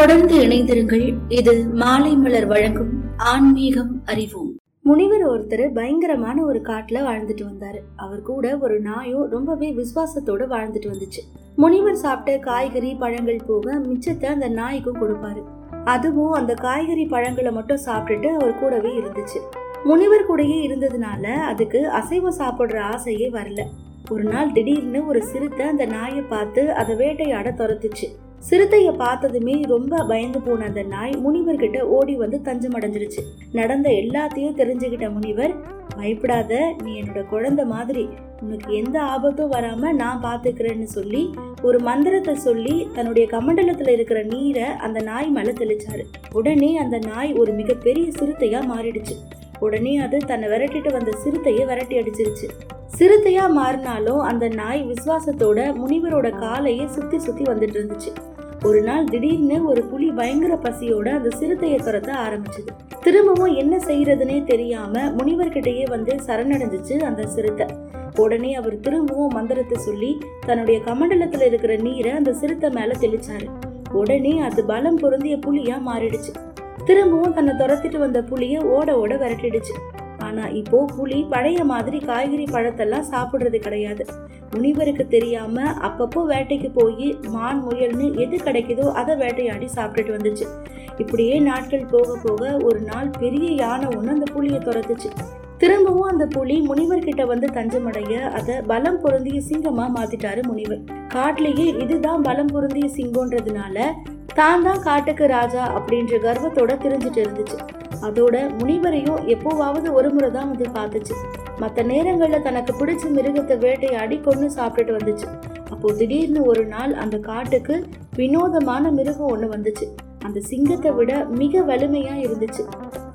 தொடர்ந்து இணைந்திருங்கள். இது மாலை மலர் வழங்கும் ஆன்மீகம் அறிவோம். முனிவர் ஒருத்தர் பயங்கரமான ஒரு காட்டுல வாழ்ந்துட்டு வந்தாரு. அவர் கூட ஒரு நாயும் ரொம்பவே விசுவாசத்தோட வாழ்ந்துட்டு வந்துச்சு. முனிவர் சாப்பிட்ட காய்கறி பழங்கள் போக மிச்சத்தை அந்த நாய்க்கும் கொடுப்பாரு. அதுவும் அந்த காய்கறி பழங்களை மட்டும் சாப்பிட்டுட்டு அவர் கூடவே இருந்துச்சு. முனிவர் கூடயே இருந்ததுனால அதுக்கு அசைவம் சாப்பிடுற ஆசையே வரல. ஒரு நாள் திடீர்னு ஒரு சிறுத்தை அந்த நாயை பார்த்து அதை வேட்டையாட துரத்துச்சு. சிறுத்தையை பார்த்ததுமே ரொம்ப பயந்து போன அந்த நாய் முனிவர்கிட்ட ஓடி வந்து தஞ்சம் அடைஞ்சிருச்சு நடந்த எல்லாத்தையும் தெரிஞ்சுக்கிட்ட முனிவர் பயப்படாத நீ என்னோட குழந்தை மாதிரி. உனக்கு எந்த ஆபத்தும் வராம நான் பாத்துக்கிறேன்னு சொல்லி ஒரு மந்திரத்தை சொல்லி தன்னுடைய கமண்டலத்துல இருக்கிற நீரை அந்த நாய் மேல தெளிச்சாரு. உடனே அந்த நாய் ஒரு மிகப்பெரிய சிறுத்தையா மாறிடுச்சு. உடனே அது தன்னை விரட்டிட்டு வந்த சிறுத்தையை விரட்டி அடிச்சிருச்சு. சிறுத்தையா மாறினாலும் அந்த நாய் விசுவாசத்தோட முனிவரோட காலையே சுத்தி சுத்தி வந்துட்டு இருந்துச்சு. ஒரு நாள் திடீர்னு ஒரு புலி பயங்கர பசியோட அந்த சிறுத்தையை துரத்த ஆரம்பிச்சது. திரும்பவும் என்ன செய்யறதுனே தெரியாம முனிவர்கிட்டயே வந்து சரணடைஞ்சிச்சு அந்த சிறுத்தை. உடனே அவர் திரும்பவும் மந்திரத்தை சொல்லி தன்னுடைய கமண்டலத்துல இருக்கிற நீரை அந்த சிறுத்தை மேல தெளிச்சாரு. உடனே அது பலம் பொருந்திய புலியா மாறிடுச்சு. திரும்பவும் தன்னை துரத்திட்டு வந்த புலிய ஓட ஓட விரட்டிடுச்சு. ஆனா இப்போ புலி பழைய மாதிரி காய்கறி பழத்தெல்லாம் சாப்பிடுறது கிடையாது. முனிவருக்கு தெரியாம அப்பப்போ வேட்டைக்கு போய் மான் முயல்னு எது கிடைக்குதோ அதை வேட்டையாடி சாப்பிட்டுட்டு வந்துச்சு. இப்படியே நாட்கள் போக போக ஒரு நாள் பெரிய யானை ஒன்று அந்த புலியை துரத்துச்சு. திரும்பவும் அந்த புலி முனிவர்கிட்ட வந்து தஞ்சமடைய அதை பலம் பொருந்திய சிங்கமா மாத்திட்டாரு முனிவர். காட்டுலயே இதுதான் பலம் பொருந்திய சிங்கம்ன்றதுனால தான் தான் காட்டுக்கு ராஜா அப்படின்ற கர்வத்தோட தெரிஞ்சிட்டு இருந்துச்சு. அதோட முனிவரையும் எப்போவாவது ஒரு முறை தான் வந்து பார்த்துச்சு. மற்ற நேரங்களில் தனக்கு பிடிச்ச மிருகத்தை வேட்டையாடி கொண்டு சாப்பிட்டுட்டு வந்துச்சு. அப்போ திடீர்னு ஒரு நாள் அந்த காட்டுக்கு வினோதமான மிருகம் ஒன்று வந்துச்சு. அந்த சிங்கத்தை விட மிக வலிமையா இருந்துச்சு.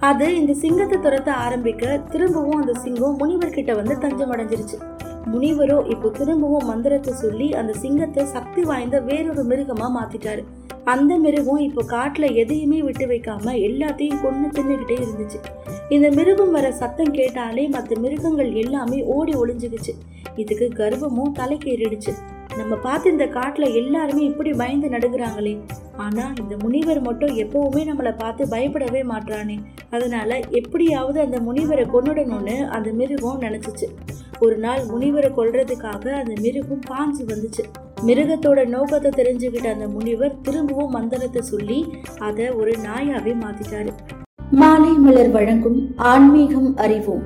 அது இந்த சிங்கத்தை துரத்த ஆரம்பிக்க திரும்பவும் அந்த சிங்கம் முனிவர்கிட்ட வந்து தஞ்சம் அடைஞ்சிருச்சு. முனிவரோ இப்போ திரும்பவும் மந்திரத்தை சொல்லி அந்த சிங்கத்தை சக்தி வாய்ந்த வேறொரு மிருகமா மாத்திட்டாரு. அந்த மிருகம் இப்போ காட்டில் எதையுமே விட்டு வைக்காம எல்லாத்தையும் கொண்டு தின்னுக்கிட்டே இருந்துச்சு. இந்த மிருகம் வர சத்தம் கேட்டாலே மற்ற மிருகங்கள் எல்லாமே ஓடி ஒளிஞ்சுக்குச்சு இதுக்கு கர்வமும் தலைக்கேறிடுச்சு நம்ம பார்த்து இந்த காட்டில் எல்லாருமே இப்படி பயந்து நடுகிறாங்களே ஆனால் இந்த முனிவர் மட்டும் எப்பவுமே நம்மளை பார்த்து பயப்படவே மாட்டானே அதனால எப்படியாவது அந்த முனிவரை கொன்னுடணும்னு அந்த மிருகம் நினச்சிச்சு. ஒரு நாள் முனிவரை கொல்றதுக்காக அந்த மிருகம் பாஞ்சு வந்துச்சு. மிருகத்தோட நோக்கத்தை தெரிஞ்சுக்கிட்ட அந்த முனிவர் திரும்பவும் மந்திரத்தை சொல்லி அதை ஒரு நாயாவே மாத்திட்டாரு. மாலை மலர் வழங்கும் ஆன்மீகம் அறிவோம்.